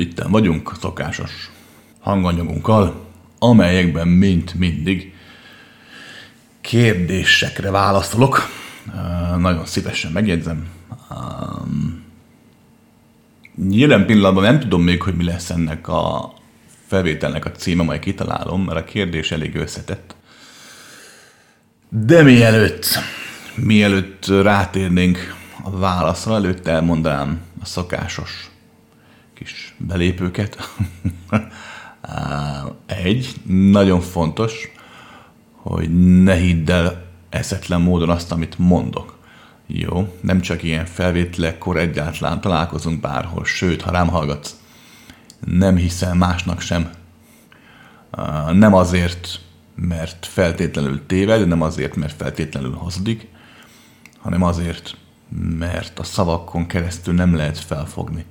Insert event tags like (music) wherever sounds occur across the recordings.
itten vagyunk, szokásos hanganyagunkkal, amelyekben mint mindig kérdésekre válaszolok. Nagyon szívesen megjegyzem. Jelen pillanatban nem tudom még, hogy mi lesz ennek a felvételnek a címe, majd kitalálom, mert a kérdés elég összetett. De mielőtt, mielőtt rátérnénk a válaszra, előtte elmondanám a szokásos kis belépőket. (laughs) Egy, nagyon fontos, hogy ne hidd el eszetlen módon azt, amit mondok. Jó, nem csak ilyen felvételekkor egyáltalán találkozunk bárhol, sőt, ha rám hallgatsz, nem hiszel másnak sem. Nem azért, mert feltétlenül téved, nem azért, mert feltétlenül hazudik, hanem azért, mert a szavakon keresztül nem lehet felfogni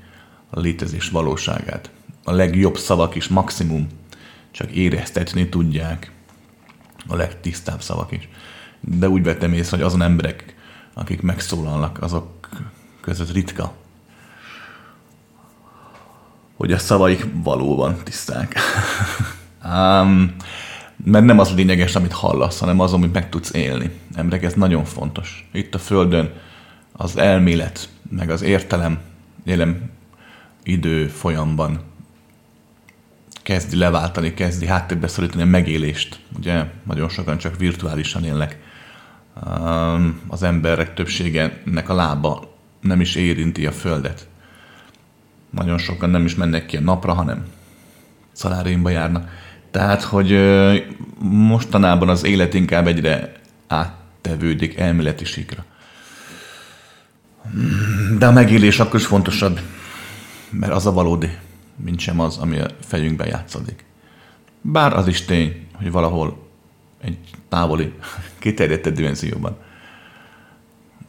a létezés valóságát. A legjobb szavak is maximum csak éreztetni tudják, a legtisztább szavak is. De úgy vettem észre, hogy azon emberek, akik megszólalnak, azok között ritka, hogy a szavaik valóban tiszták. (laughs) um, mert nem az lényeges, amit hallasz, hanem az, amit meg tudsz élni. Emberek, ez nagyon fontos. Itt a Földön az elmélet, meg az értelem jelen idő folyamban kezdi leváltani, kezdi háttérbe szorítani a megélést. Ugye nagyon sokan csak virtuálisan élnek. Az emberek többségenek a lába nem is érinti a Földet. Nagyon sokan nem is mennek ki a napra, hanem szalárénba járnak. Tehát, hogy mostanában az élet inkább egyre áttevődik elméleti síkra. De a megélés akkor is fontosabb, mert az a valódi, mint sem az, ami a fejünkben játszadik. Bár az is tény, hogy valahol egy távoli, (laughs) kiterjedtebb dimenzióban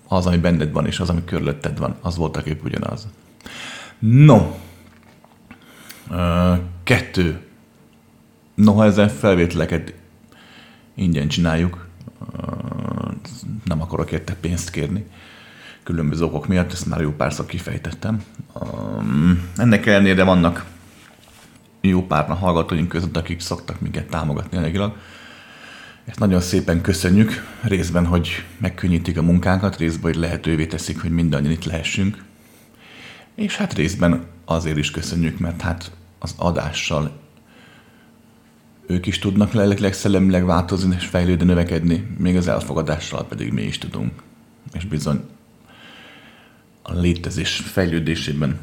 az, ami benned van, és az, ami körülötted van, az voltak épp ugyanaz. No, kettő. Noha ezen felvételeket ingyen csináljuk, nem akarok érte pénzt kérni, különböző okok miatt, ezt már jó párszor kifejtettem. Ennek ellenére vannak jó pár hallgatóink között, akik szoktak minket támogatni anyagilag. Ezt nagyon szépen köszönjük, részben, hogy megkönnyítik a munkánkat, részben, hogy lehetővé teszik, hogy mindannyian itt lehessünk. És hát részben azért is köszönjük, mert hát az adással ők is tudnak lelkileg, szellemileg változni és fejlődni, növekedni, még az elfogadással pedig mi is tudunk. És bizony a létezés fejlődésében,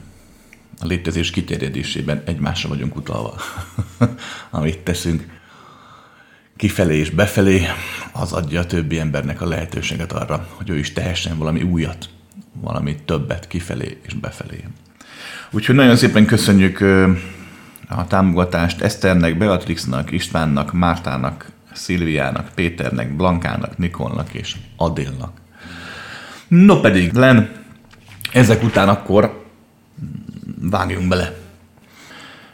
a létezés kiterjedésében egymásra vagyunk utalva. (laughs) Amit teszünk kifelé és befelé, az adja a többi embernek a lehetőséget arra, hogy ő is tehessen valami újat, valami többet kifelé és befelé. Úgyhogy nagyon szépen köszönjük a támogatást Eszternek, Beatrixnak, Istvánnak, Mártának, Szilviának, Péternek, Blankának, Nikolnak és Adélnak. No pedig, Len, ezek után akkor vágjunk bele.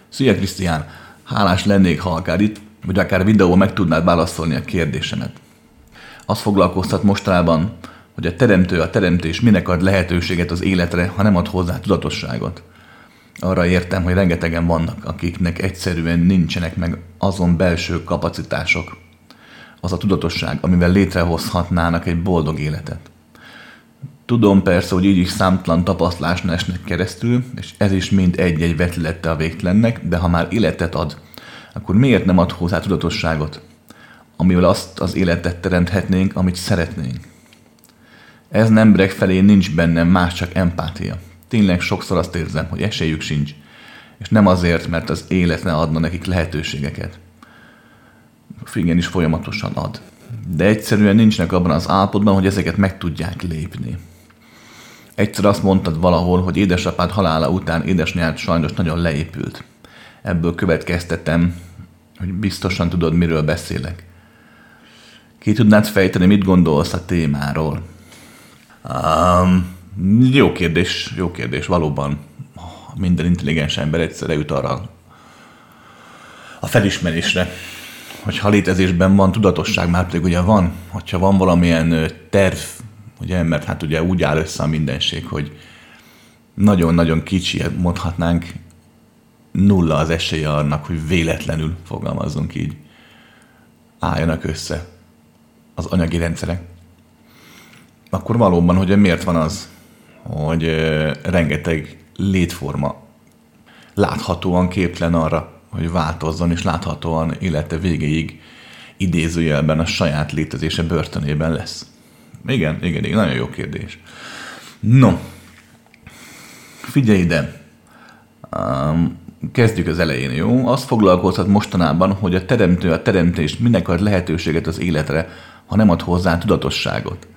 Szia Krisztián, hálás lennék, ha akár itt, vagy akár videóban meg tudnád válaszolni a kérdésemet. Azt foglalkoztat mostanában, hogy a teremtő, a teremtés minek ad lehetőséget az életre, ha nem ad hozzá tudatosságot arra értem, hogy rengetegen vannak, akiknek egyszerűen nincsenek meg azon belső kapacitások, az a tudatosság, amivel létrehozhatnának egy boldog életet. Tudom persze, hogy így is számtalan tapasztalásnál esnek keresztül, és ez is mind egy-egy vetülette a végtelennek, de ha már életet ad, akkor miért nem ad hozzá tudatosságot, amivel azt az életet teremthetnénk, amit szeretnénk? Ez emberek felé nincs bennem más, csak empátia tényleg sokszor azt érzem, hogy esélyük sincs. És nem azért, mert az élet ne adna nekik lehetőségeket. is folyamatosan ad. De egyszerűen nincsnek abban az állapotban, hogy ezeket meg tudják lépni. Egyszer azt mondtad valahol, hogy édesapád halála után édesanyád sajnos nagyon leépült. Ebből következtetem, hogy biztosan tudod, miről beszélek. Ki tudnád fejteni, mit gondolsz a témáról? Um, jó kérdés, jó kérdés. Valóban minden intelligens ember egyszerre jut arra a felismerésre, hogy ha létezésben van tudatosság, már pedig ugye van, hogyha van valamilyen terv, ugye, mert hát ugye úgy áll össze a mindenség, hogy nagyon-nagyon kicsi, mondhatnánk nulla az esélye annak, hogy véletlenül fogalmazzunk így, álljanak össze az anyagi rendszerek. Akkor valóban, hogy miért van az, hogy rengeteg létforma láthatóan képtelen arra, hogy változzon, és láthatóan élete végéig idézőjelben a saját létezése börtönében lesz. Igen, igen, igen, nagyon jó kérdés. No, figyelj ide. Um, kezdjük az elején, jó? Azt foglalkozhat mostanában, hogy a teremtő a teremtést minek ad lehetőséget az életre, ha nem ad hozzá tudatosságot.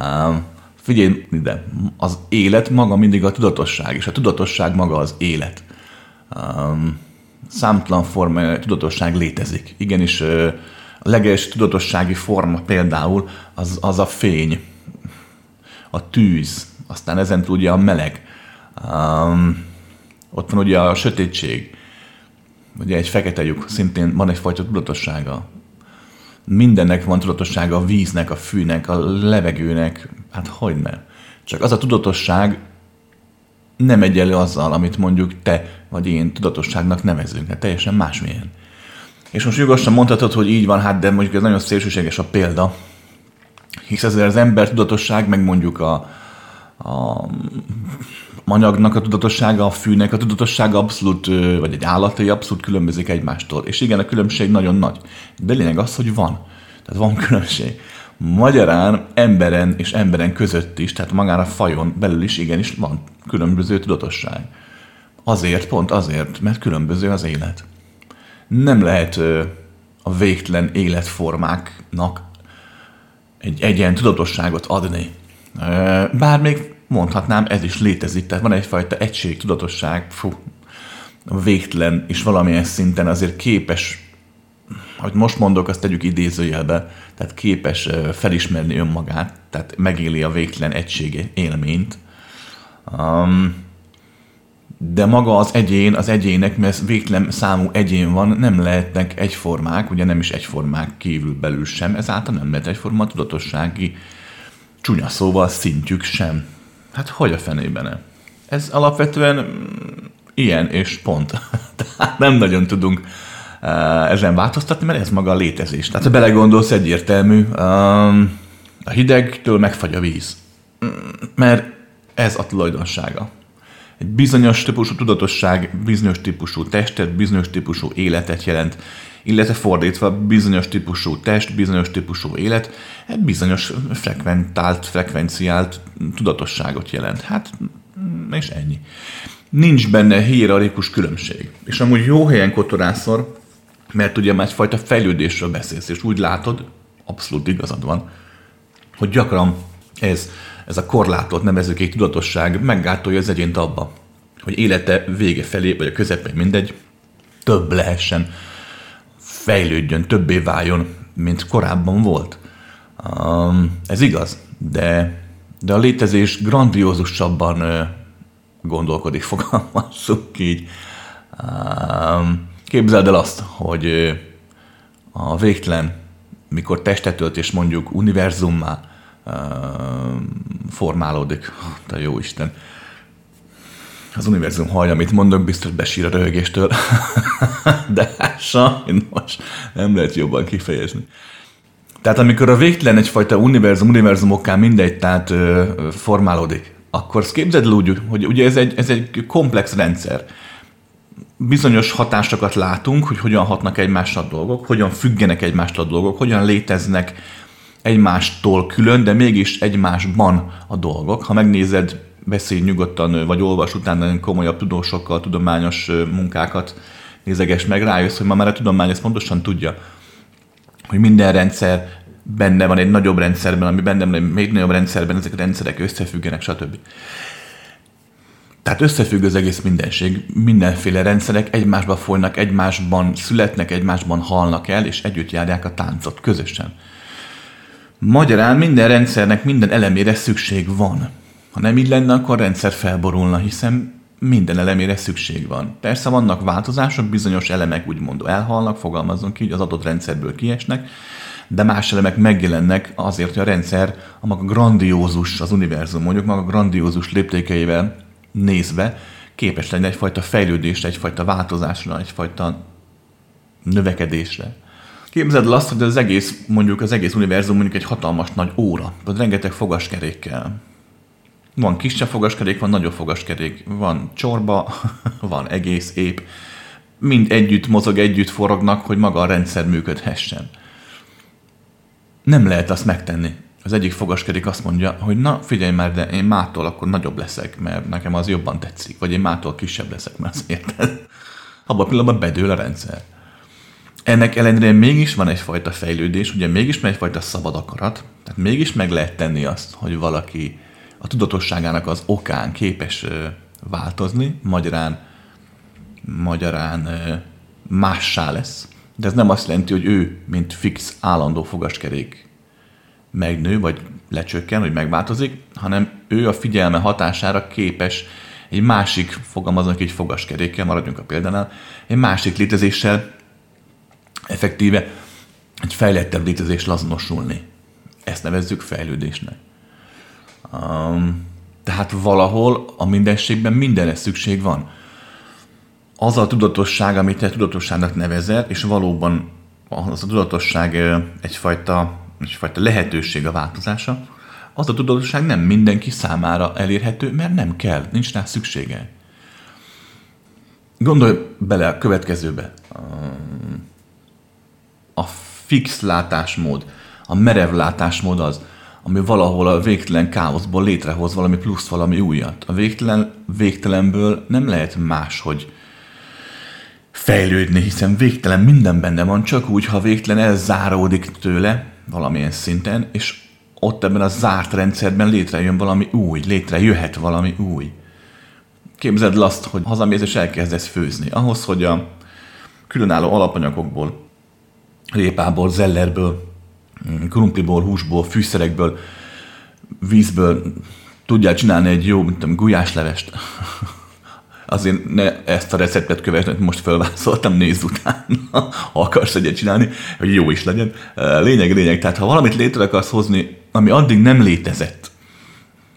Um, figyelj ide, az élet maga mindig a tudatosság, és a tudatosság maga az élet. Um, számtalan forma tudatosság létezik. Igenis, a leges tudatossági forma például az, az a fény, a tűz, aztán ezen ugye a meleg. Um, ott van ugye a sötétség, ugye egy fekete lyuk, szintén van egyfajta tudatossága. Mindennek van tudatossága, a víznek, a fűnek, a levegőnek, hát hogy nem. Csak az a tudatosság nem egyenlő azzal, amit mondjuk te vagy én tudatosságnak nevezünk, hát teljesen másmilyen. És most nyugodtan mondhatod, hogy így van, hát de mondjuk ez nagyon szélsőséges a példa, hisz ezzel az ember tudatosság, meg mondjuk a, a anyagnak a tudatossága, a fűnek a tudatossága abszolút, vagy egy állatai abszolút különbözik egymástól. És igen, a különbség nagyon nagy. De lényeg az, hogy van. Tehát van különbség. Magyarán emberen és emberen között is, tehát magán a fajon belül is igenis van különböző tudatosság. Azért, pont azért, mert különböző az élet. Nem lehet a végtelen életformáknak egy egyen tudatosságot adni. Bár még mondhatnám, ez is létezik, tehát van egyfajta egység, tudatosság, fú, végtelen, és valamilyen szinten azért képes hogy most mondok, azt tegyük idézőjelbe, tehát képes felismerni önmagát, tehát megéli a végtelen egysége élményt. Um, de maga az egyén, az egyének, mert végtelen számú egyén van, nem lehetnek egyformák, ugye nem is egyformák kívül belül sem, ezáltal nem lehet egyforma a tudatossági csúnya szóval szintjük sem. Hát hogy a fenében -e? Ez alapvetően mm, ilyen és pont. (laughs) Tehát nem nagyon tudunk Eh, ezen változtatni, mert ez maga a létezés. Tehát ha belegondolsz, egyértelmű, um, a hidegtől megfagy a víz. Mm, mert ez a tulajdonsága. Egy bizonyos típusú tudatosság bizonyos típusú testet, bizonyos típusú életet jelent, illetve fordítva bizonyos típusú test, bizonyos típusú élet, egy bizonyos frekventált, frekvenciált tudatosságot jelent. Hát, mm, és ennyi. Nincs benne hierarchikus különbség. És amúgy jó helyen kotorászor, mert ugye már egyfajta fejlődésről beszélsz, és úgy látod, abszolút igazad van, hogy gyakran ez, ez a korlátot nevezük egy tudatosság meggátolja az egyént abba, hogy élete vége felé, vagy a közepén mindegy, több lehessen, fejlődjön, többé váljon, mint korábban volt. Um, ez igaz, de, de a létezés grandiózusabban uh, gondolkodik, (laughs) fogalmazzuk így. Um, Képzeld el azt, hogy a végtelen, mikor testet ölt és mondjuk univerzummá formálódik, te jó Isten, az univerzum hallja, amit mondok, biztos besír a röhögéstől, (laughs) de sajnos nem lehet jobban kifejezni. Tehát amikor a végtelen egyfajta univerzum, univerzumokká mindegy, tehát ö, formálódik, akkor képzeld el úgy, hogy ugye ez egy, ez egy komplex rendszer. Bizonyos hatásokat látunk, hogy hogyan hatnak egymásra a dolgok, hogyan függenek egymástól a dolgok, hogyan léteznek egymástól külön, de mégis egymásban a dolgok. Ha megnézed, beszélj nyugodtan, vagy olvas utána komolyabb tudósokkal, tudományos munkákat nézeges meg, rájössz, hogy ma már a tudomány ezt pontosan tudja, hogy minden rendszer benne van egy nagyobb rendszerben, ami benne van egy még nagyobb rendszerben, ezek a rendszerek összefüggenek, stb. Tehát összefügg az egész mindenség, mindenféle rendszerek egymásba folynak, egymásban születnek, egymásban halnak el, és együtt járják a táncot közösen. Magyarán minden rendszernek minden elemére szükség van. Ha nem így lenne, akkor a rendszer felborulna, hiszen minden elemére szükség van. Persze vannak változások, bizonyos elemek úgymond elhalnak, fogalmazunk így, az adott rendszerből kiesnek, de más elemek megjelennek azért, hogy a rendszer a maga grandiózus, az univerzum mondjuk maga grandiózus léptékeivel nézve képes lenni egyfajta fejlődésre, egyfajta változásra, egyfajta növekedésre. Képzeld el azt, hogy az egész, mondjuk az egész univerzum mondjuk egy hatalmas nagy óra, vagy rengeteg fogaskerékkel. Van kisebb fogaskerék, van nagyobb fogaskerék, van csorba, (laughs) van egész, ép. Mind együtt mozog, együtt forognak, hogy maga a rendszer működhessen. Nem lehet azt megtenni. Az egyik fogaskerék azt mondja, hogy na figyelj már, de én mától akkor nagyobb leszek, mert nekem az jobban tetszik, vagy én mától kisebb leszek, mert az érted. Abban a pillanatban bedől a rendszer. Ennek ellenére mégis van egyfajta fejlődés, ugye mégis van egyfajta szabad akarat, tehát mégis meg lehet tenni azt, hogy valaki a tudatosságának az okán képes változni, magyarán, magyarán mássá lesz. De ez nem azt jelenti, hogy ő, mint fix, állandó fogaskerék megnő, vagy lecsökken, vagy megváltozik, hanem ő a figyelme hatására képes egy másik, fogalmazunk egy fogaskerékkel, maradjunk a példánál, egy másik létezéssel effektíve egy fejlettebb létezés azonosulni. Ezt nevezzük fejlődésnek. Um, tehát valahol a mindenségben mindenre szükség van. Az a tudatosság, amit te tudatosságnak nevezel, és valóban az a tudatosság egyfajta, egyfajta lehetőség a változása, az a tudatosság nem mindenki számára elérhető, mert nem kell, nincs rá szüksége. Gondolj bele a következőbe fix látásmód, a merev látásmód az, ami valahol a végtelen káoszból létrehoz valami plusz, valami újat. A végtelen, végtelenből nem lehet máshogy fejlődni, hiszen végtelen minden benne van, csak úgy, ha végtelen elzáródik tőle valamilyen szinten, és ott ebben a zárt rendszerben létrejön valami új, létrejöhet valami új. Képzeld el azt, hogy hazamész és elkezdesz főzni. Ahhoz, hogy a különálló alapanyagokból répából, zellerből, krumpliból, húsból, fűszerekből, vízből tudjál csinálni egy jó, mint tudom, gulyáslevest. (laughs) Azért ne ezt a receptet követni, hogy most felvászoltam, nézz utána, ha (laughs) akarsz egyet csinálni, hogy jó is legyen. Lényeg, lényeg. Tehát ha valamit létre akarsz hozni, ami addig nem létezett,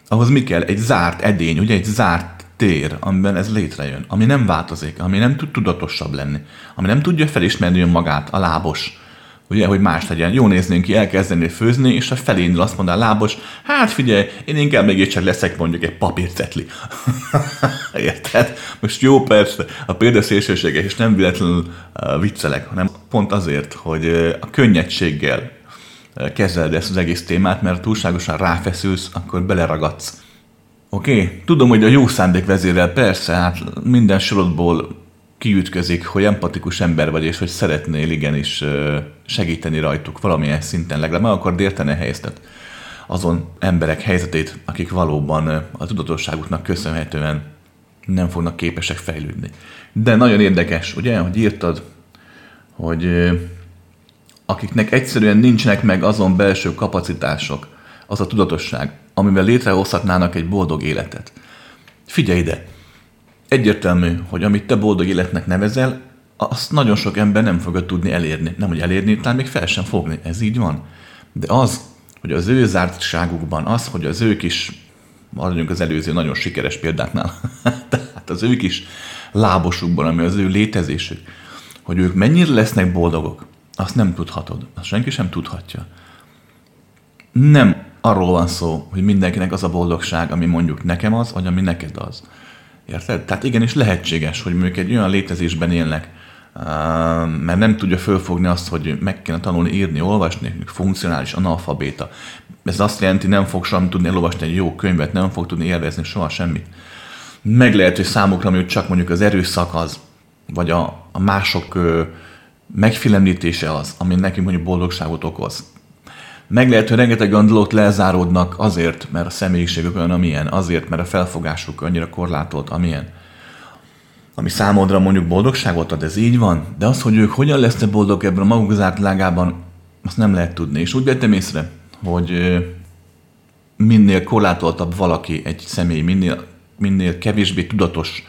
ahhoz mi kell? Egy zárt edény, ugye egy zárt tér, amiben ez létrejön, ami nem változik, ami nem tud tudatosabb lenni, ami nem tudja felismerni önmagát, a lábos, ugye, hogy más legyen. Jó néznénk ki, elkezdeni főzni, és a felénél azt mondaná lábos, hát figyelj, én inkább még csak leszek mondjuk egy papírcetli. (laughs) Érted? Most jó, persze, a példa szélsőséges, és nem véletlenül viccelek, hanem pont azért, hogy a könnyedséggel uh, kezeled ezt az egész témát, mert túlságosan ráfeszülsz, akkor beleragadsz. Oké, okay? tudom, hogy a jó szándék vezérel, persze, hát minden sorodból kiütközik, hogy empatikus ember vagy, és hogy szeretnél igenis segíteni rajtuk valamilyen szinten, legalább meg akar érteni a helyzetet azon emberek helyzetét, akik valóban a tudatosságuknak köszönhetően nem fognak képesek fejlődni. De nagyon érdekes, ugye, hogy írtad, hogy akiknek egyszerűen nincsenek meg azon belső kapacitások, az a tudatosság, amivel létrehozhatnának egy boldog életet. Figyelj ide! Egyértelmű, hogy amit te boldog életnek nevezel, azt nagyon sok ember nem fogja tudni elérni. Nem, hogy elérni, talán még fel sem fogni. Ez így van. De az, hogy az ő zártságukban, az, hogy az ők is, maradjunk az előző nagyon sikeres példáknál, (laughs) tehát az ők is lábosukban, ami az ő létezésük, hogy ők mennyire lesznek boldogok, azt nem tudhatod. Azt senki sem tudhatja. Nem arról van szó, hogy mindenkinek az a boldogság, ami mondjuk nekem az, vagy ami neked az Érted? Tehát igenis lehetséges, hogy mondjuk egy olyan létezésben élnek, mert nem tudja fölfogni azt, hogy meg kéne tanulni írni, olvasni, funkcionális analfabéta. Ez azt jelenti, nem fog sem tudni elolvasni egy jó könyvet, nem fog tudni élvezni soha semmit. Meg lehet, hogy számukra mondjuk csak mondjuk az erőszak az, vagy a, a mások megfélemlítése az, ami neki mondjuk boldogságot okoz. Meg lehet, hogy rengeteg olyan dolgot azért, mert a személyiségük olyan, amilyen, azért, mert a felfogásuk annyira korlátolt, amilyen. Ami számodra mondjuk boldogságot ad, ez így van, de az, hogy ők hogyan lesznek boldog ebben a maguk zárt lágában, azt nem lehet tudni. És úgy vettem észre, hogy minél korlátoltabb valaki, egy személy, minél, minél kevésbé tudatos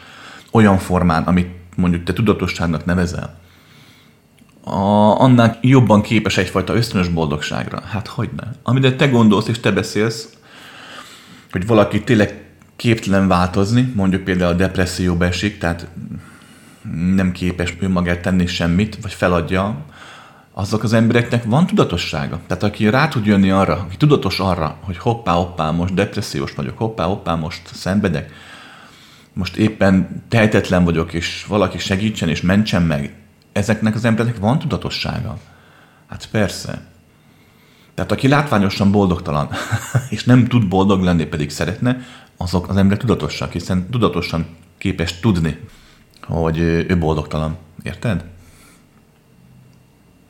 olyan formán, amit mondjuk te tudatosságnak nevezel, a, annál jobban képes egyfajta ösztönös boldogságra. Hát hogy ne? Amire te gondolsz és te beszélsz, hogy valaki tényleg képtelen változni, mondjuk például a depresszióba esik, tehát nem képes önmagát tenni semmit, vagy feladja, azok az embereknek van tudatossága. Tehát aki rá tud jönni arra, aki tudatos arra, hogy hoppá, hoppá, most depressziós vagyok, hoppá, hoppá, most szenvedek, most éppen tehetetlen vagyok, és valaki segítsen és mentsen meg, ezeknek az embereknek van tudatossága. Hát persze. Tehát aki látványosan boldogtalan, (laughs) és nem tud boldog lenni, pedig szeretne, azok az emberek tudatosak, hiszen tudatosan képes tudni, hogy ő boldogtalan. Érted?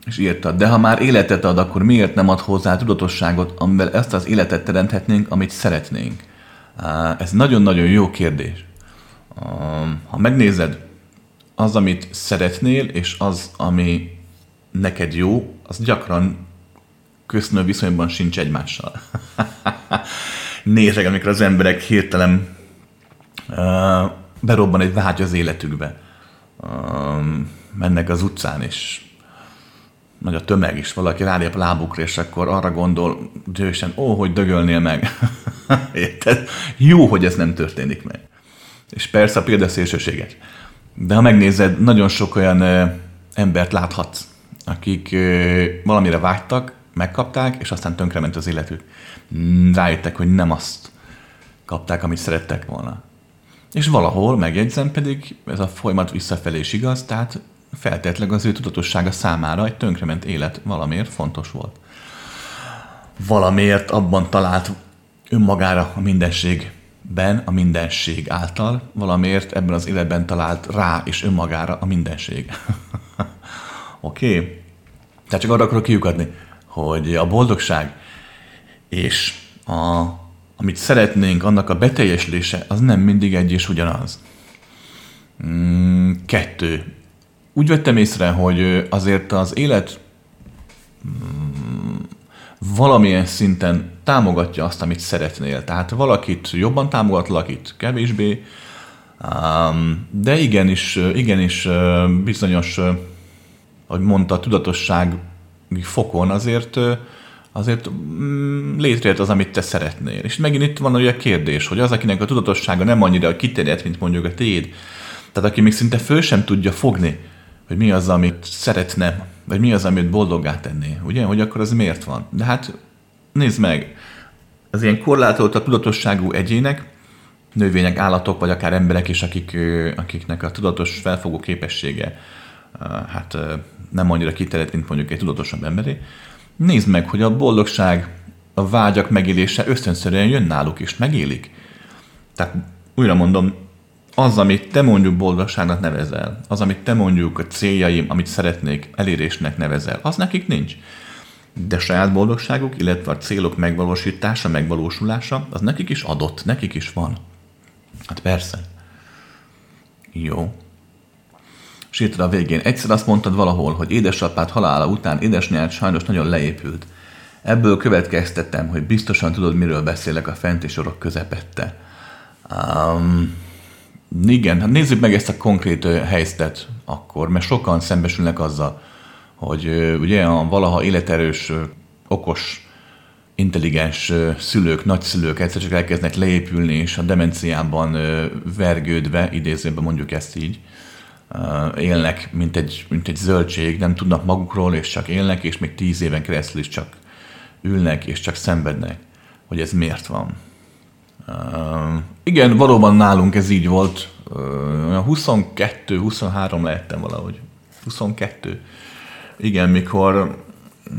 És írtad, de ha már életet ad, akkor miért nem ad hozzá tudatosságot, amivel ezt az életet teremthetnénk, amit szeretnénk? Ez nagyon-nagyon jó kérdés. Ha megnézed, az, amit szeretnél, és az, ami neked jó, az gyakran köszönő viszonyban sincs egymással. (laughs) Nézek, amikor az emberek hirtelen uh, berobban egy vágy az életükbe. Uh, mennek az utcán, és nagy a tömeg is, valaki rálép lábukra, és akkor arra gondol dühösen, ó, hogy dögölnél meg. (laughs) Érted? Jó, hogy ez nem történik meg. És persze a példa szélsőséges. De ha megnézed, nagyon sok olyan ö, embert láthatsz, akik ö, valamire vágytak, megkapták, és aztán tönkrement az életük. Mm, rájöttek, hogy nem azt kapták, amit szerettek volna. És valahol, megjegyzem pedig, ez a folyamat visszafelé is igaz, tehát feltétlenül az ő tudatossága számára egy tönkrement élet valamiért fontos volt. Valamiért abban talált önmagára a mindenségben, a mindenség által, valamiért ebben az életben talált rá és önmagára a mindenség. (laughs) Oké? okay? Tehát csak arra akarok kiukadni, hogy a boldogság és a, amit szeretnénk, annak a beteljesülése, az nem mindig egy és ugyanaz. Mm, kettő úgy vettem észre, hogy azért az élet mm, valamilyen szinten támogatja azt, amit szeretnél. Tehát valakit jobban támogat, valakit kevésbé, de igenis, igenis bizonyos, ahogy mondta, tudatosság fokon azért azért mm, létrejött az, amit te szeretnél. És megint itt van a kérdés, hogy az, akinek a tudatossága nem annyira kiterjedt, mint mondjuk a téd, tehát aki még szinte föl sem tudja fogni, hogy mi az, amit szeretne, vagy mi az, amit boldoggá tenné, ugye? Hogy akkor az miért van? De hát nézd meg, az ilyen korlátolt a tudatosságú egyének, növények, állatok, vagy akár emberek is, akik, akiknek a tudatos felfogó képessége hát nem annyira kiterjedt, mint mondjuk egy tudatosabb emberé. Nézd meg, hogy a boldogság, a vágyak megélése ösztönszerűen jön náluk is, megélik. Tehát újra mondom, az, amit te mondjuk boldogságnak nevezel, az, amit te mondjuk a céljaim, amit szeretnék elérésnek nevezel, az nekik nincs. De saját boldogságuk, illetve a célok megvalósítása, megvalósulása, az nekik is adott, nekik is van. Hát persze. Jó. És a végén. Egyszer azt mondtad valahol, hogy édesapád halála után édesanyád sajnos nagyon leépült. Ebből következtettem, hogy biztosan tudod, miről beszélek a fenti sorok közepette. Um, igen, hát nézzük meg ezt a konkrét helyzetet akkor, mert sokan szembesülnek azzal, hogy ugye a valaha életerős, okos, intelligens szülők, nagyszülők egyszer csak elkezdnek leépülni, és a demenciában vergődve, idézőben mondjuk ezt így, élnek, mint egy, mint egy zöldség, nem tudnak magukról, és csak élnek, és még tíz éven keresztül is csak ülnek, és csak szenvednek, hogy ez miért van. Igen, valóban nálunk ez így volt. Uh, 22-23 lehettem valahogy. 22. Igen, mikor,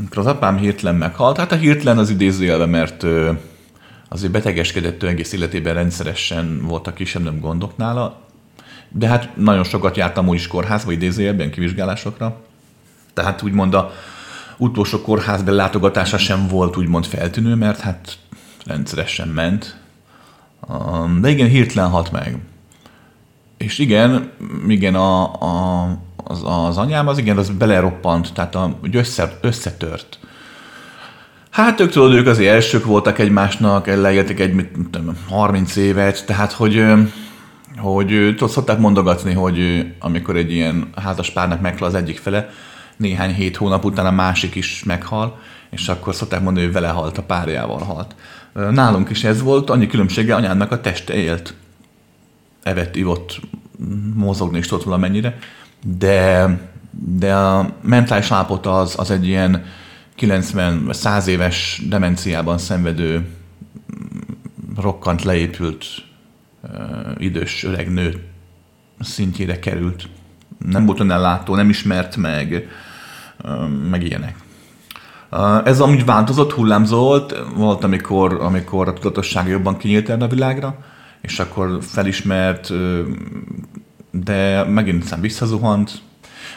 mikor az apám hirtelen meghalt. Hát a hirtelen az idézőjelve, mert azért betegeskedett ő egész életében rendszeresen voltak kisebb gondok nála. De hát nagyon sokat jártam úgy is kórházba, idézőjelben, kivizsgálásokra. Tehát úgymond a utolsó kórházban látogatása sem volt úgymond feltűnő, mert hát rendszeresen ment, de igen, hirtelen halt meg. És igen, igen, a, a, az, az anyám az igen, az beleroppant, tehát a, hogy össze, összetört. Hát ők tudod, ők az elsők voltak egymásnak, leéltek egy mit, tudom, 30 évet, tehát hogy, hogy tudod, szokták mondogatni, hogy amikor egy ilyen házas párnak meghal az egyik fele, néhány hét hónap után a másik is meghal, és akkor szokták mondani, hogy vele halt, a párjával halt. Nálunk is ez volt, annyi különbsége anyának a teste élt. Evett, ivott, mozogni is tudott valamennyire, de, de a mentális állapota az, az egy ilyen 90 100 éves demenciában szenvedő, rokkant leépült idős öreg nő szintjére került. Nem volt önellátó, nem ismert meg, meg ilyenek. Ez amúgy változott, hullámzó volt, volt, amikor, amikor a tudatosság jobban kinyílt erre a világra, és akkor felismert, de megint szem visszazuhant.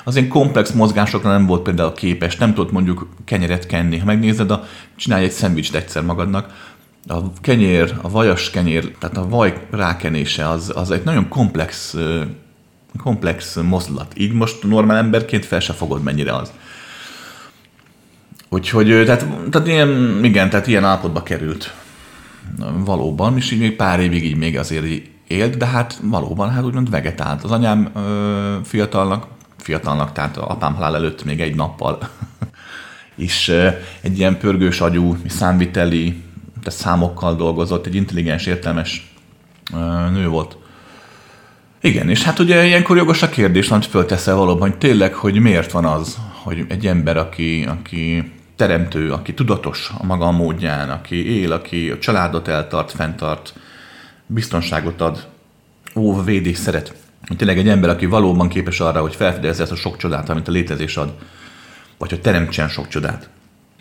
Az ilyen komplex mozgásokra nem volt például képes, nem tudott mondjuk kenyeret kenni. Ha megnézed, a, csinálj egy szendvicset egyszer magadnak, a kenyér, a vajas kenyér, tehát a vaj rákenése az, az egy nagyon komplex, komplex mozdulat. Így most normál emberként fel se fogod, mennyire az. Úgyhogy, tehát, tehát ilyen, igen, tehát ilyen állapotba került valóban, és így még pár évig így még azért élt, de hát valóban, hát úgymond vegetált. Az anyám ö, fiatalnak, fiatalnak, tehát apám halál előtt még egy nappal (laughs) is egy ilyen pörgős agyú, számviteli, de számokkal dolgozott, egy intelligens, értelmes nő volt. Igen, és hát ugye ilyenkor jogos a kérdés, amit fölteszel valóban, hogy tényleg, hogy miért van az, hogy egy ember, aki, aki teremtő, aki tudatos a maga módján, aki él, aki a családot eltart, fenntart, biztonságot ad, óv, védi, szeret. Tényleg egy ember, aki valóban képes arra, hogy felfedezze ezt a sok csodát, amit a létezés ad, vagy hogy teremtsen sok csodát,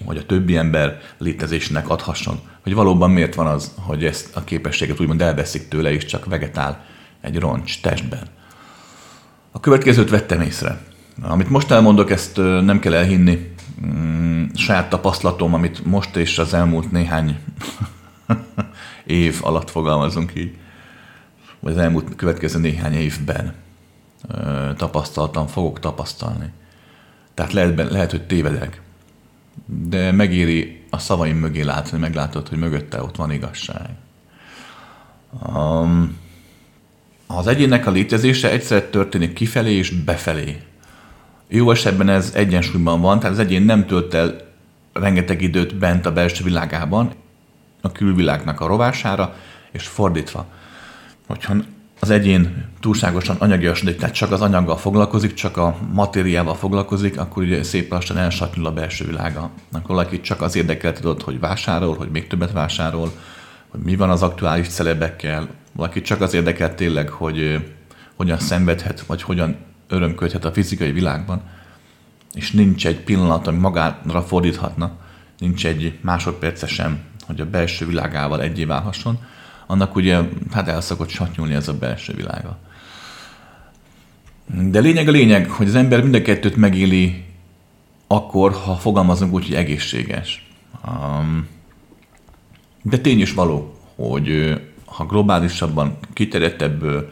hogy a többi ember létezésnek adhasson, hogy valóban miért van az, hogy ezt a képességet úgymond elveszik tőle, és csak vegetál egy roncs testben. A következőt vettem észre. Amit most elmondok, ezt nem kell elhinni, saját tapasztalatom, amit most és az elmúlt néhány (laughs) év alatt fogalmazunk így, vagy az elmúlt következő néhány évben tapasztaltam, fogok tapasztalni. Tehát lehet, lehet, hogy tévedek, de megéri a szavaim mögé látni, meglátod, hogy mögötte ott van igazság. Um, az egyének a létezése egyszer történik kifelé és befelé. Jó esetben ez egyensúlyban van, tehát az egyén nem tölt el rengeteg időt bent a belső világában, a külvilágnak a rovására, és fordítva. Hogyha az egyén túlságosan anyagiasodik, tehát csak az anyaggal foglalkozik, csak a matériával foglalkozik, akkor ugye szép lassan elsatnyul a belső világa. Akkor valaki csak az érdekel tudod, hogy vásárol, hogy még többet vásárol, hogy mi van az aktuális celebekkel, valaki csak az érdekel tényleg, hogy hogyan szenvedhet, vagy hogyan örömködhet a fizikai világban, és nincs egy pillanat, ami magára fordíthatna, nincs egy másodperce sem, hogy a belső világával egyé válhasson, annak ugye hát el szokott satnyulni ez a belső világa. De lényeg a lényeg, hogy az ember mind a kettőt megéli akkor, ha fogalmazunk úgy, hogy egészséges. De tény is való, hogy ha globálisabban, kiterjedtebb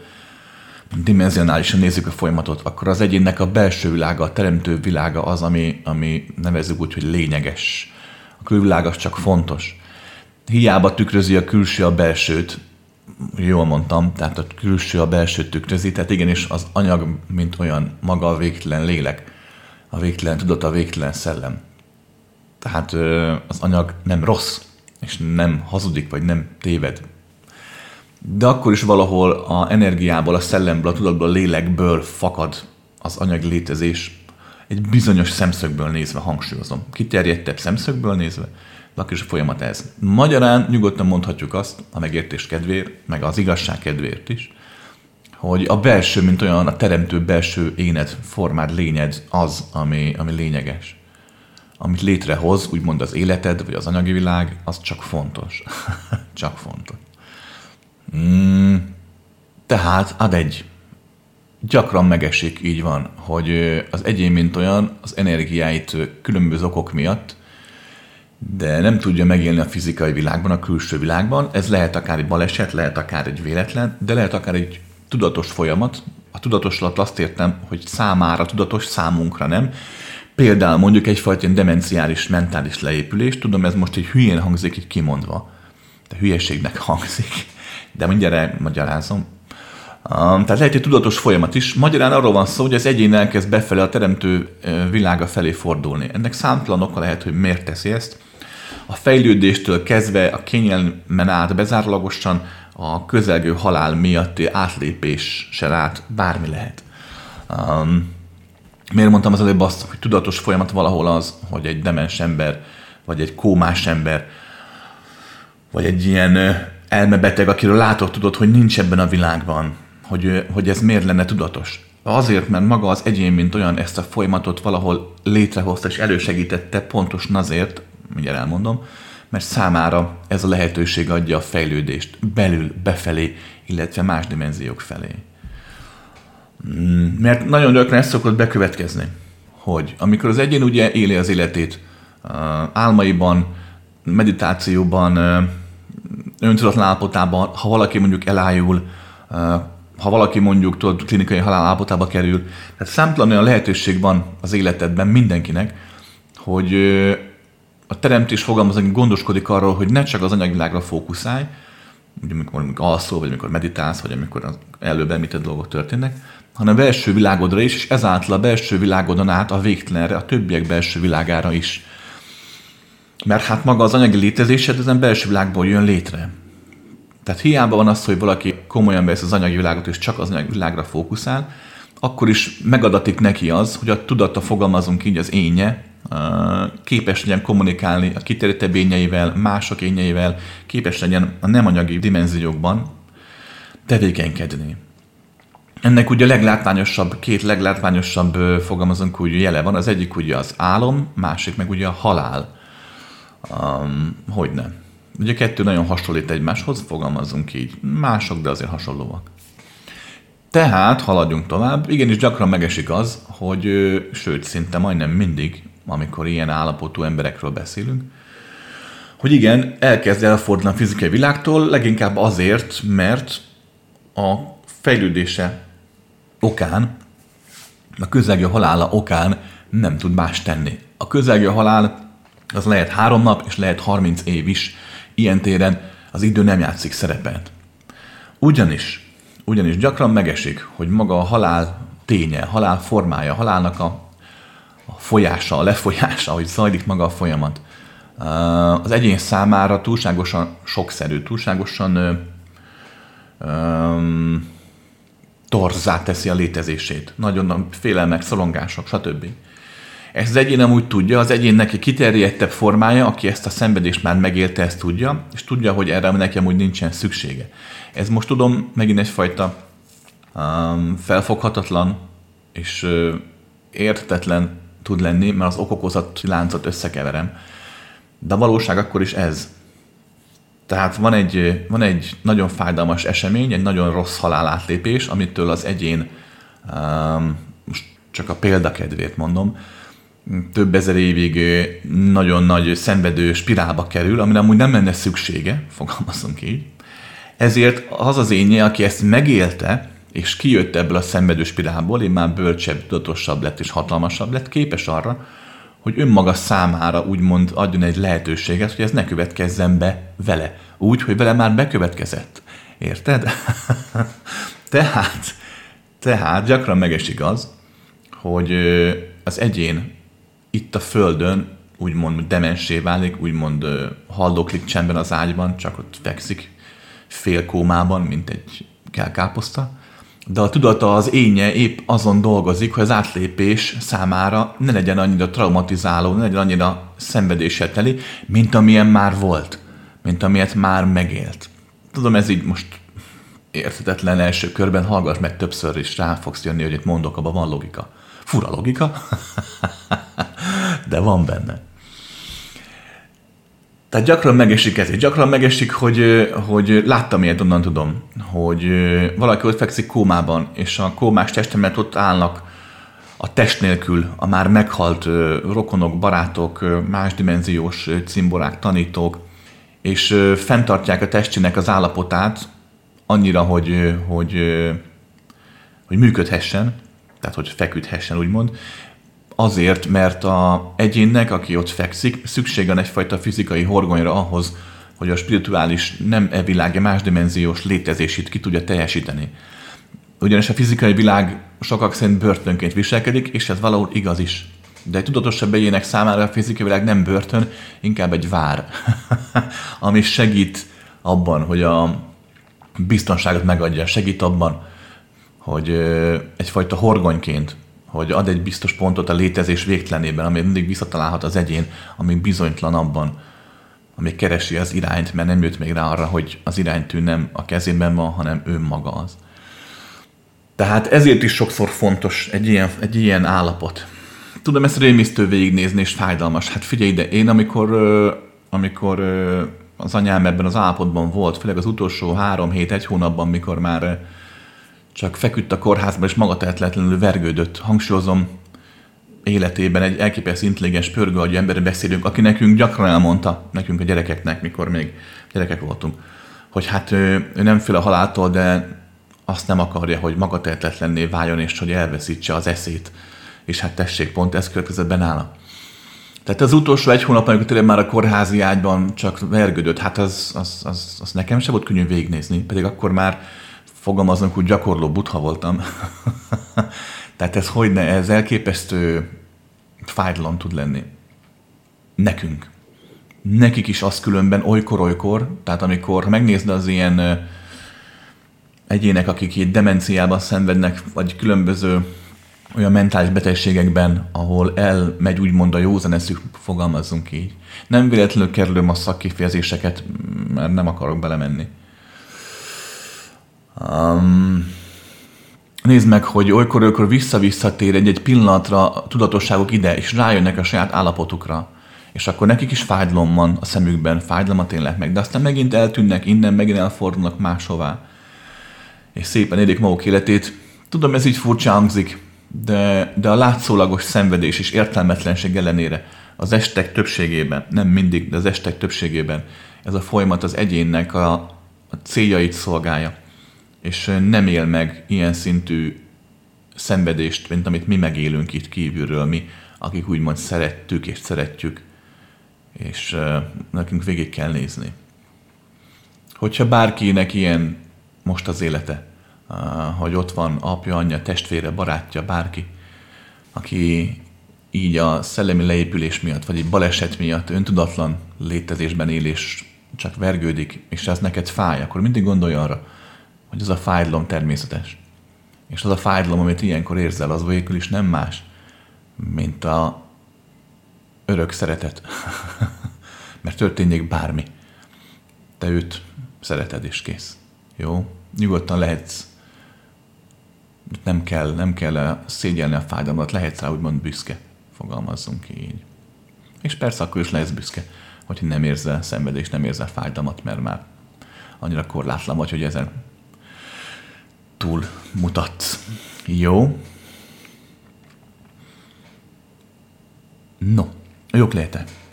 dimenzionálisan nézzük a folyamatot, akkor az egyénnek a belső világa, a teremtő világa az, ami, ami nevezzük úgy, hogy lényeges. A külvilág az csak fontos. Hiába tükrözi a külső a belsőt, jól mondtam, tehát a külső a belsőt tükrözi, tehát igenis az anyag, mint olyan maga a végtelen lélek, a végtelen tudat, a végtelen szellem. Tehát az anyag nem rossz, és nem hazudik, vagy nem téved, de akkor is valahol a energiából, a szellemből, a tudatból, a lélekből fakad az anyag létezés egy bizonyos szemszögből nézve, hangsúlyozom. Kiterjedtebb szemszögből nézve, de akkor is a folyamat ez. Magyarán nyugodtan mondhatjuk azt, a megértés kedvéért, meg az igazság kedvéért is, hogy a belső, mint olyan, a teremtő belső éned, formád, lényed az, ami, ami lényeges. Amit létrehoz, úgymond az életed, vagy az anyagi világ, az csak fontos. (laughs) csak fontos. Mm, tehát ad egy. Gyakran megesik, így van, hogy az egyén, mint olyan, az energiáit különböző okok miatt, de nem tudja megélni a fizikai világban, a külső világban. Ez lehet akár egy baleset, lehet akár egy véletlen, de lehet akár egy tudatos folyamat. A tudatos alatt azt értem, hogy számára tudatos, számunkra nem. Például mondjuk egyfajta demenciális mentális leépülés. Tudom, ez most egy hülyén hangzik így kimondva. De hülyeségnek hangzik de mindjárt magyarázom. tehát lehet egy tudatos folyamat is. Magyarán arról van szó, hogy az egyén elkezd befelé a teremtő világa felé fordulni. Ennek számtalan oka lehet, hogy miért teszi ezt. A fejlődéstől kezdve a kényelmen át bezárólagosan a közelgő halál miatti átlépésen át bármi lehet. Um, miért mondtam az előbb azt, hogy tudatos folyamat valahol az, hogy egy demens ember, vagy egy kómás ember, vagy egy ilyen elmebeteg, akiről látod, tudod, hogy nincs ebben a világban, hogy, hogy ez miért lenne tudatos. Azért, mert maga az egyén, mint olyan ezt a folyamatot valahol létrehozta és elősegítette pontosan azért, mindjárt elmondom, mert számára ez a lehetőség adja a fejlődést belül, befelé, illetve más dimenziók felé. Mm, mert nagyon gyakran ez szokott bekövetkezni, hogy amikor az egyén ugye éli az életét álmaiban, meditációban, öntudatlan állapotában, ha valaki mondjuk elájul, ha valaki mondjuk tudod, klinikai halál állapotába kerül. Tehát számtalan olyan lehetőség van az életedben mindenkinek, hogy a teremtés fogalmaz, gondoskodik arról, hogy ne csak az anyagvilágra fókuszálj, ugye amikor, amikor alszol, vagy amikor meditálsz, vagy amikor az előbb említett dolgok történnek, hanem a belső világodra is, és ezáltal a belső világodon át a végtelenre, a többiek belső világára is. Mert hát maga az anyagi létezésed ezen belső világból jön létre. Tehát hiába van az, hogy valaki komolyan vesz az anyagi világot, és csak az anyagi világra fókuszál, akkor is megadatik neki az, hogy a tudata fogalmazunk így az énje, képes legyen kommunikálni a kiterjedtebb ényeivel, mások ényeivel, képes legyen a nem anyagi dimenziókban tevékenykedni. Ennek ugye a leglátványosabb, két leglátványosabb fogalmazunk úgy jele van. Az egyik ugye az álom, másik meg ugye a halál. Um, hogy nem. Ugye kettő nagyon hasonlít egymáshoz, fogalmazunk így. Mások, de azért hasonlóak. Tehát haladjunk tovább. Igenis gyakran megesik az, hogy sőt, szinte majdnem mindig, amikor ilyen állapotú emberekről beszélünk, hogy igen, elkezd elfordulni a fizikai világtól, leginkább azért, mert a fejlődése okán, a közelgő halála okán nem tud más tenni. A közelgő halál az lehet három nap, és lehet 30 év is. Ilyen téren az idő nem játszik szerepet. Ugyanis, ugyanis gyakran megesik, hogy maga a halál ténye, halál formája, halálnak a, folyása, a lefolyása, hogy zajlik maga a folyamat, az egyén számára túlságosan sokszerű, túlságosan um, torzá teszi a létezését. Nagyon nagy félelmek, szorongások, stb. Ezt az egyén nem úgy tudja, az egyén neki kiterjedtebb formája, aki ezt a szenvedést már megélte, ezt tudja, és tudja, hogy erre nekem úgy nincsen szüksége. Ez most tudom, megint egyfajta um, felfoghatatlan és uh, értetlen tud lenni, mert az okokozat láncot összekeverem. De a valóság akkor is ez. Tehát van egy, van egy nagyon fájdalmas esemény, egy nagyon rossz halálátlépés, amitől az egyén, um, most csak a példakedvét mondom, több ezer évig nagyon nagy szenvedő spirálba kerül, amire amúgy nem lenne szüksége, fogalmazunk így. Ezért az az énje, aki ezt megélte, és kijött ebből a szenvedő spirálból, én már bölcsebb, tudatosabb lett és hatalmasabb lett, képes arra, hogy önmaga számára úgymond adjon egy lehetőséget, hogy ez ne következzen be vele. Úgy, hogy vele már bekövetkezett. Érted? (laughs) tehát, tehát gyakran megesik az, hogy az egyén itt a földön úgymond demensé válik, úgymond haldoklik csendben az ágyban, csak ott fekszik félkómában, mint egy kelkáposzta, de a tudata az énje épp azon dolgozik, hogy az átlépés számára ne legyen annyira traumatizáló, ne legyen annyira szenvedéssel teli, mint amilyen már volt, mint amilyet már megélt. Tudom, ez így most érthetetlen első körben, hallgass meg többször, és rá fogsz jönni, hogy itt mondok, abban van logika. Fura logika, (laughs) de van benne. Tehát gyakran megesik ez, gyakran megesik, hogy, hogy láttam ilyet, onnan tudom, hogy valaki ott fekszik kómában, és a kómás testemet ott állnak a test nélkül, a már meghalt rokonok, barátok, más dimenziós cimborák, tanítók, és fenntartják a testének az állapotát annyira, hogy, hogy, hogy működhessen, tehát hogy feküdhessen, úgymond, azért, mert a egyénnek, aki ott fekszik, szüksége van egyfajta fizikai horgonyra ahhoz, hogy a spirituális, nem e világi, más dimenziós létezését ki tudja teljesíteni. ugyanis a fizikai világ sokak szerint börtönként viselkedik, és ez valahol igaz is. De egy tudatosabb egyének számára a fizikai világ nem börtön, inkább egy vár, (laughs) ami segít abban, hogy a biztonságot megadja, segít abban, hogy egyfajta horgonyként, hogy ad egy biztos pontot a létezés végtelenében, ami mindig visszatalálhat az egyén, ami bizonytlan abban, ami keresi az irányt, mert nem jött még rá arra, hogy az iránytű nem a kezében van, hanem ő maga az. Tehát ezért is sokszor fontos egy ilyen, egy ilyen állapot. Tudom, ezt rémisztő végignézni, és fájdalmas. Hát figyelj ide, én amikor, amikor az anyám ebben az állapotban volt, főleg az utolsó három hét, egy hónapban, mikor már csak feküdt a kórházban, és magatehetlenül vergődött. Hangsúlyozom, életében egy elképesztő intelligens pörgőagyú emberre beszélünk, aki nekünk gyakran elmondta, nekünk a gyerekeknek, mikor még gyerekek voltunk, hogy hát ő, ő nem fél a haláltól, de azt nem akarja, hogy magatehetetlenné váljon, és hogy elveszítse az eszét. És hát tessék, pont ez következett be nála. Tehát az utolsó egy hónapban, amikor tényleg már a kórházi ágyban csak vergődött, hát az, az, az, az nekem sem volt könnyű végignézni, pedig akkor már fogalmazunk, hogy gyakorló butha voltam. (laughs) Tehát ez hogy ne, ez elképesztő fájdalom tud lenni. Nekünk. Nekik is az különben olykor-olykor, tehát amikor, ha megnézd az ilyen egyének, akik így demenciában szenvednek, vagy különböző olyan mentális betegségekben, ahol elmegy úgymond a józan eszük, fogalmazzunk így. Nem véletlenül kerülöm a szakkifejezéseket, mert nem akarok belemenni. Um, nézd meg, hogy olykor-olykor vissza-visszatér egy-egy pillanatra a tudatosságok ide, és rájönnek a saját állapotukra. És akkor nekik is fájdalom van a szemükben, fájdalmat élnek meg, de aztán megint eltűnnek, innen megint elfordulnak máshová. És szépen élik maguk életét. Tudom, ez így furcsa hangzik, de, de a látszólagos szenvedés és értelmetlenség ellenére az estek többségében, nem mindig, de az estek többségében ez a folyamat az egyénnek a, a céljait szolgálja és nem él meg ilyen szintű szenvedést, mint amit mi megélünk itt kívülről, mi, akik úgymond szerettük és szeretjük, és uh, nekünk végig kell nézni. Hogyha bárkinek ilyen most az élete, uh, hogy ott van apja, anyja, testvére, barátja, bárki, aki így a szellemi leépülés miatt, vagy egy baleset miatt öntudatlan létezésben él, és csak vergődik, és ez neked fáj, akkor mindig gondolj arra, hogy az a fájdalom természetes. És az a fájdalom, amit ilyenkor érzel, az végül is nem más, mint a örök szeretet. (laughs) Mert történjék bármi. Te őt szereted és kész. Jó? Nyugodtan lehetsz nem kell, nem kell szégyelni a fájdalmat, lehetsz rá úgymond büszke, fogalmazzunk így. És persze akkor is lehetsz büszke, hogy nem érzel szenvedést, nem érzel fájdalmat, mert már annyira korlátlan vagy, hogy ezen túl mutatsz. Jó? No, jók lehetek.